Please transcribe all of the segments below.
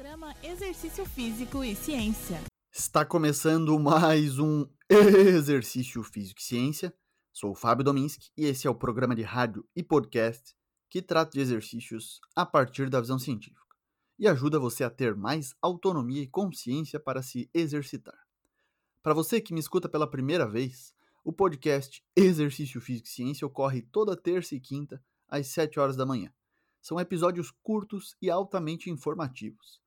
Programa Exercício Físico e Ciência. Está começando mais um Exercício Físico e Ciência. Sou o Fábio Dominski e esse é o programa de rádio e podcast que trata de exercícios a partir da visão científica e ajuda você a ter mais autonomia e consciência para se exercitar. Para você que me escuta pela primeira vez, o podcast Exercício Físico e Ciência ocorre toda terça e quinta às 7 horas da manhã. São episódios curtos e altamente informativos.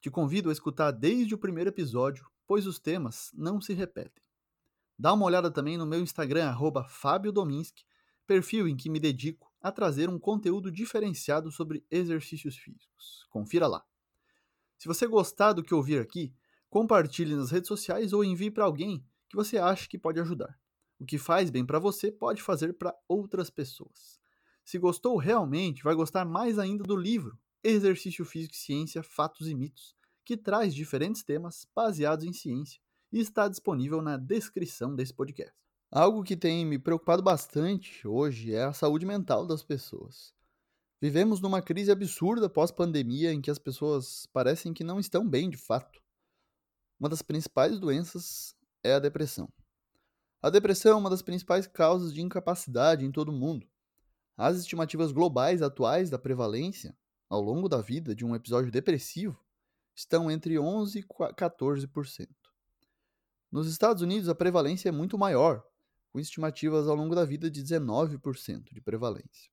Te convido a escutar desde o primeiro episódio, pois os temas não se repetem. Dá uma olhada também no meu Instagram, arroba Fábio Dominski, perfil em que me dedico a trazer um conteúdo diferenciado sobre exercícios físicos. Confira lá. Se você gostar do que ouvir aqui, compartilhe nas redes sociais ou envie para alguém que você acha que pode ajudar. O que faz bem para você pode fazer para outras pessoas. Se gostou realmente, vai gostar mais ainda do livro Exercício Físico e Ciência, Fatos e Mitos, que traz diferentes temas baseados em ciência e está disponível na descrição desse podcast. Algo que tem me preocupado bastante hoje é a saúde mental das pessoas. Vivemos numa crise absurda pós-pandemia em que as pessoas parecem que não estão bem de fato. Uma das principais doenças é a depressão. A depressão é uma das principais causas de incapacidade em todo o mundo. As estimativas globais atuais da prevalência ao longo da vida de um episódio depressivo estão entre 11% e 14%. Nos Estados Unidos, a prevalência é muito maior, com estimativas ao longo da vida de 19% de prevalência.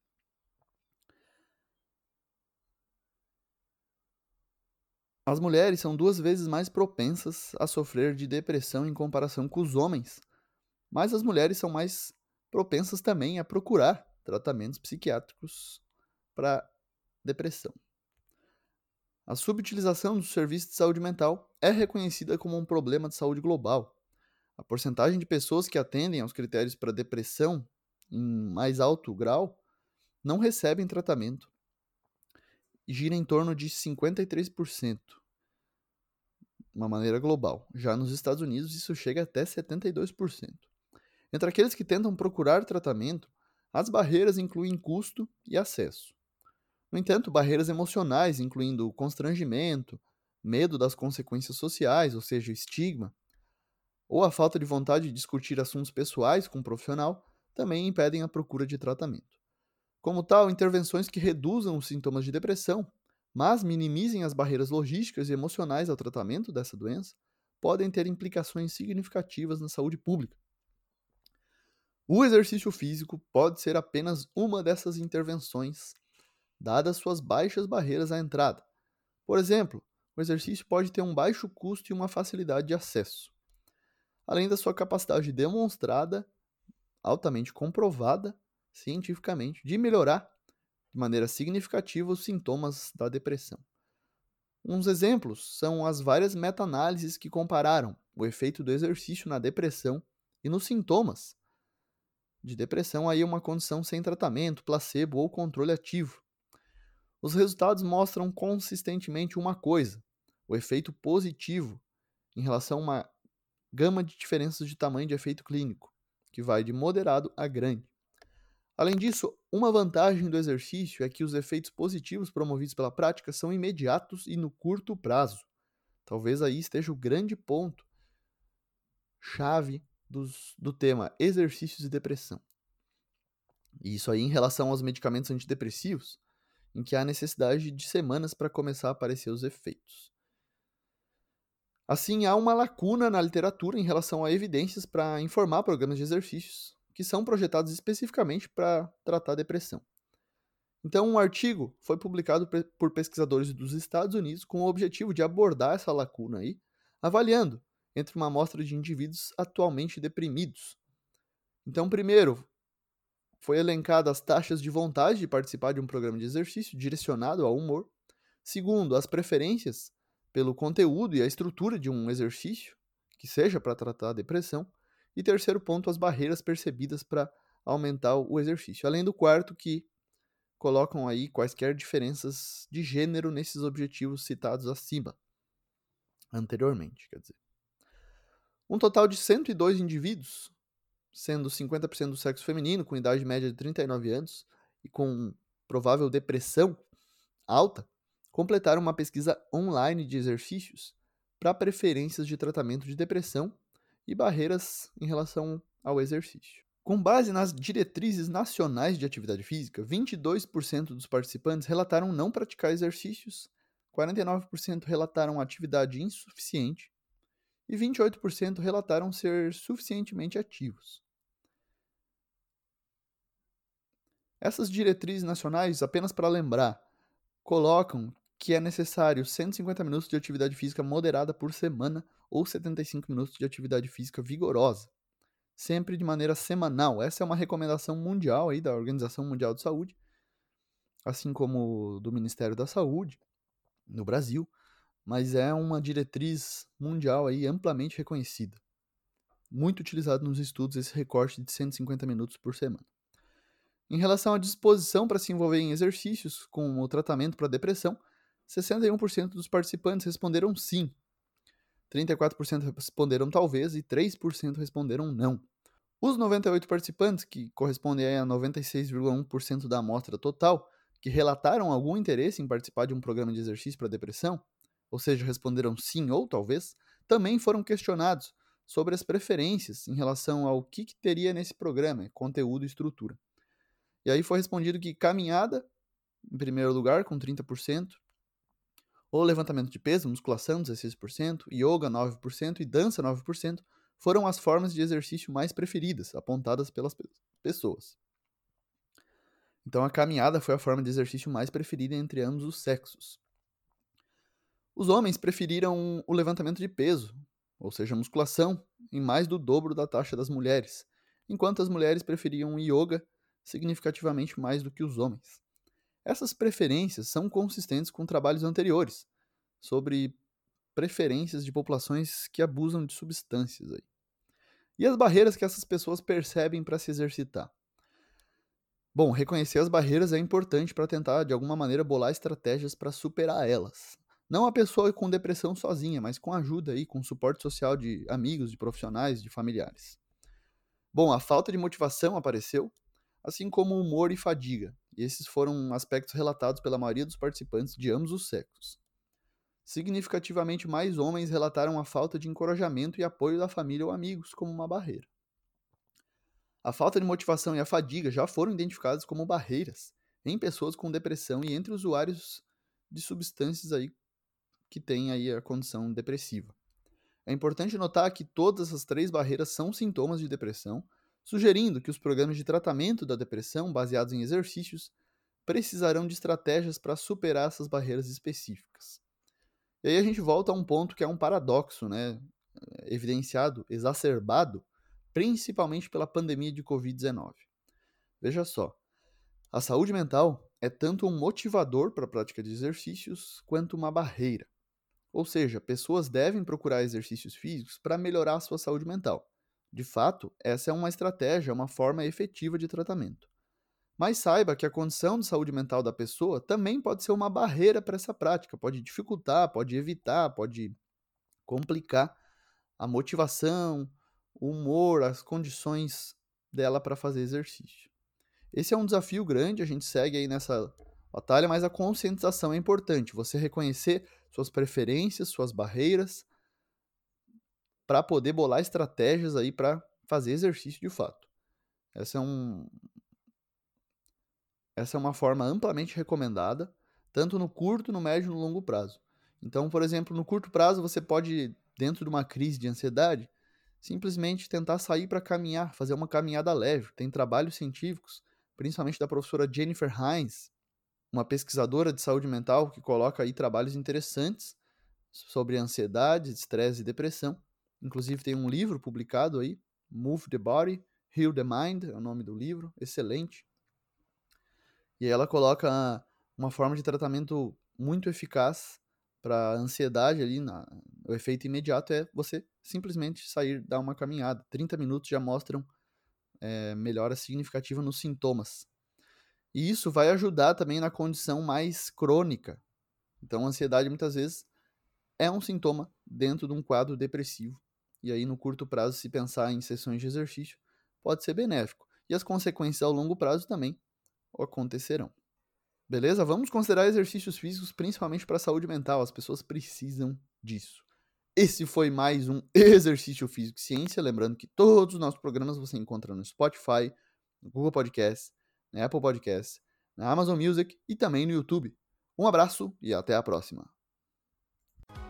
As mulheres são duas vezes mais propensas a sofrer de depressão em comparação com os homens, mas as mulheres são mais propensas também a procurar tratamentos psiquiátricos para depressão. A subutilização do serviço de saúde mental é reconhecida como um problema de saúde global. A porcentagem de pessoas que atendem aos critérios para depressão em mais alto grau não recebem tratamento gira em torno de 53%, de uma maneira global. Já nos Estados Unidos, isso chega até 72%. Entre aqueles que tentam procurar tratamento, as barreiras incluem custo e acesso. No entanto, barreiras emocionais, incluindo constrangimento, medo das consequências sociais, ou seja, estigma, ou a falta de vontade de discutir assuntos pessoais com um profissional, também impedem a procura de tratamento. Como tal, intervenções que reduzam os sintomas de depressão, mas minimizem as barreiras logísticas e emocionais ao tratamento dessa doença, podem ter implicações significativas na saúde pública. O exercício físico pode ser apenas uma dessas intervenções, dadas suas baixas barreiras à entrada. Por exemplo, o exercício pode ter um baixo custo e uma facilidade de acesso, além da sua capacidade demonstrada, altamente comprovada cientificamente, de melhorar de maneira significativa os sintomas da depressão. Uns exemplos são as várias meta-análises que compararam o efeito do exercício na depressão e nos sintomas de depressão aí uma condição sem tratamento, placebo ou controle ativo. Os resultados mostram consistentemente uma coisa: o efeito positivo em relação a uma gama de diferenças de tamanho de efeito clínico, que vai de moderado a grande. Além disso, uma vantagem do exercício é que os efeitos positivos promovidos pela prática são imediatos e no curto prazo. Talvez aí esteja o grande ponto chave dos, do tema exercícios e depressão. E isso aí em relação aos medicamentos antidepressivos, em que há necessidade de semanas para começar a aparecer os efeitos. Assim, há uma lacuna na literatura em relação a evidências para informar programas de exercícios que são projetados especificamente para tratar depressão. Então, um artigo foi publicado por pesquisadores dos Estados Unidos com o objetivo de abordar essa lacuna aí, avaliando entre uma amostra de indivíduos atualmente deprimidos. Então, primeiro, foi elencada as taxas de vontade de participar de um programa de exercício direcionado ao humor. Segundo, as preferências pelo conteúdo e a estrutura de um exercício, que seja para tratar a depressão. E terceiro ponto, as barreiras percebidas para aumentar o exercício. Além do quarto, que colocam aí quaisquer diferenças de gênero nesses objetivos citados acima, anteriormente, quer dizer. Um total de 102 indivíduos, sendo 50% do sexo feminino, com idade média de 39 anos e com provável depressão alta, completaram uma pesquisa online de exercícios para preferências de tratamento de depressão e barreiras em relação ao exercício. Com base nas diretrizes nacionais de atividade física, 22% dos participantes relataram não praticar exercícios, 49% relataram atividade insuficiente e 28% relataram ser suficientemente ativos. Essas diretrizes nacionais, apenas para lembrar, colocam que é necessário 150 minutos de atividade física moderada por semana ou 75 minutos de atividade física vigorosa, sempre de maneira semanal. Essa é uma recomendação mundial aí da Organização Mundial de Saúde, assim como do Ministério da Saúde no Brasil, mas é uma diretriz mundial aí amplamente reconhecida. Muito utilizado nos estudos esse recorte de 150 minutos por semana. Em relação à disposição para se envolver em exercícios com o tratamento para depressão, 61% dos participantes responderam sim. 34% responderam talvez e 3% responderam não. Os 98 participantes, que correspondem a 96,1% da amostra total, que relataram algum interesse em participar de um programa de exercício para depressão, ou seja, responderam sim ou talvez, também foram questionados sobre as preferências em relação ao que, que teria nesse programa, conteúdo e estrutura. E aí foi respondido que caminhada, em primeiro lugar, com 30%, ou levantamento de peso, musculação, 16%, yoga, 9% e dança, 9%, foram as formas de exercício mais preferidas, apontadas pelas pessoas. Então a caminhada foi a forma de exercício mais preferida entre ambos os sexos. Os homens preferiram o levantamento de peso, ou seja, musculação, em mais do dobro da taxa das mulheres, enquanto as mulheres preferiam yoga significativamente mais do que os homens. Essas preferências são consistentes com trabalhos anteriores sobre preferências de populações que abusam de substâncias. Aí. E as barreiras que essas pessoas percebem para se exercitar? Bom, reconhecer as barreiras é importante para tentar, de alguma maneira, bolar estratégias para superar elas. Não a pessoa com depressão sozinha, mas com ajuda aí, com suporte social de amigos, de profissionais, de familiares. Bom, a falta de motivação apareceu, assim como humor e fadiga. E esses foram aspectos relatados pela maioria dos participantes de ambos os sexos. Significativamente mais homens relataram a falta de encorajamento e apoio da família ou amigos como uma barreira. A falta de motivação e a fadiga já foram identificadas como barreiras em pessoas com depressão e entre usuários de substâncias aí que têm aí a condição depressiva. É importante notar que todas essas três barreiras são sintomas de depressão sugerindo que os programas de tratamento da depressão baseados em exercícios precisarão de estratégias para superar essas barreiras específicas. E aí a gente volta a um ponto que é um paradoxo, né, evidenciado, exacerbado, principalmente pela pandemia de Covid-19. Veja só, a saúde mental é tanto um motivador para a prática de exercícios quanto uma barreira. Ou seja, pessoas devem procurar exercícios físicos para melhorar a sua saúde mental. De fato, essa é uma estratégia, uma forma efetiva de tratamento. Mas saiba que a condição de saúde mental da pessoa também pode ser uma barreira para essa prática, pode dificultar, pode evitar, pode complicar a motivação, o humor, as condições dela para fazer exercício. Esse é um desafio grande, a gente segue aí nessa batalha, mas a conscientização é importante. Você reconhecer suas preferências, suas barreiras, para poder bolar estratégias aí para fazer exercício de fato. Essa é, um, essa é uma forma amplamente recomendada, tanto no curto, no médio e no longo prazo. Então, por exemplo, no curto prazo você pode, dentro de uma crise de ansiedade, simplesmente tentar sair para caminhar, fazer uma caminhada leve. Tem trabalhos científicos, principalmente da professora Jennifer Hines, uma pesquisadora de saúde mental que coloca aí trabalhos interessantes sobre ansiedade, estresse e depressão, Inclusive tem um livro publicado aí, Move the Body, Heal the Mind, é o nome do livro, excelente. E ela coloca uma forma de tratamento muito eficaz para ansiedade ali, na, o efeito imediato é você simplesmente sair, dar uma caminhada. 30 minutos já mostram é, melhora significativa nos sintomas. E isso vai ajudar também na condição mais crônica. Então, a ansiedade muitas vezes é um sintoma dentro de um quadro depressivo e aí no curto prazo, se pensar em sessões de exercício, pode ser benéfico. E as consequências ao longo prazo também acontecerão. Beleza? Vamos considerar exercícios físicos principalmente para a saúde mental. As pessoas precisam disso. Esse foi mais um Exercício Físico e Ciência. Lembrando que todos os nossos programas você encontra no Spotify, no Google Podcast, na Apple Podcast, na Amazon Music e também no YouTube. Um abraço e até a próxima.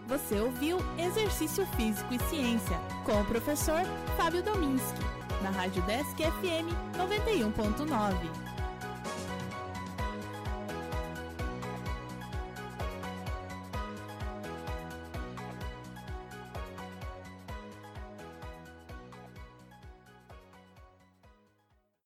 Você ouviu Exercício Físico e Ciência com o professor Fábio Dominski, na Rádio Desk FM 91.9.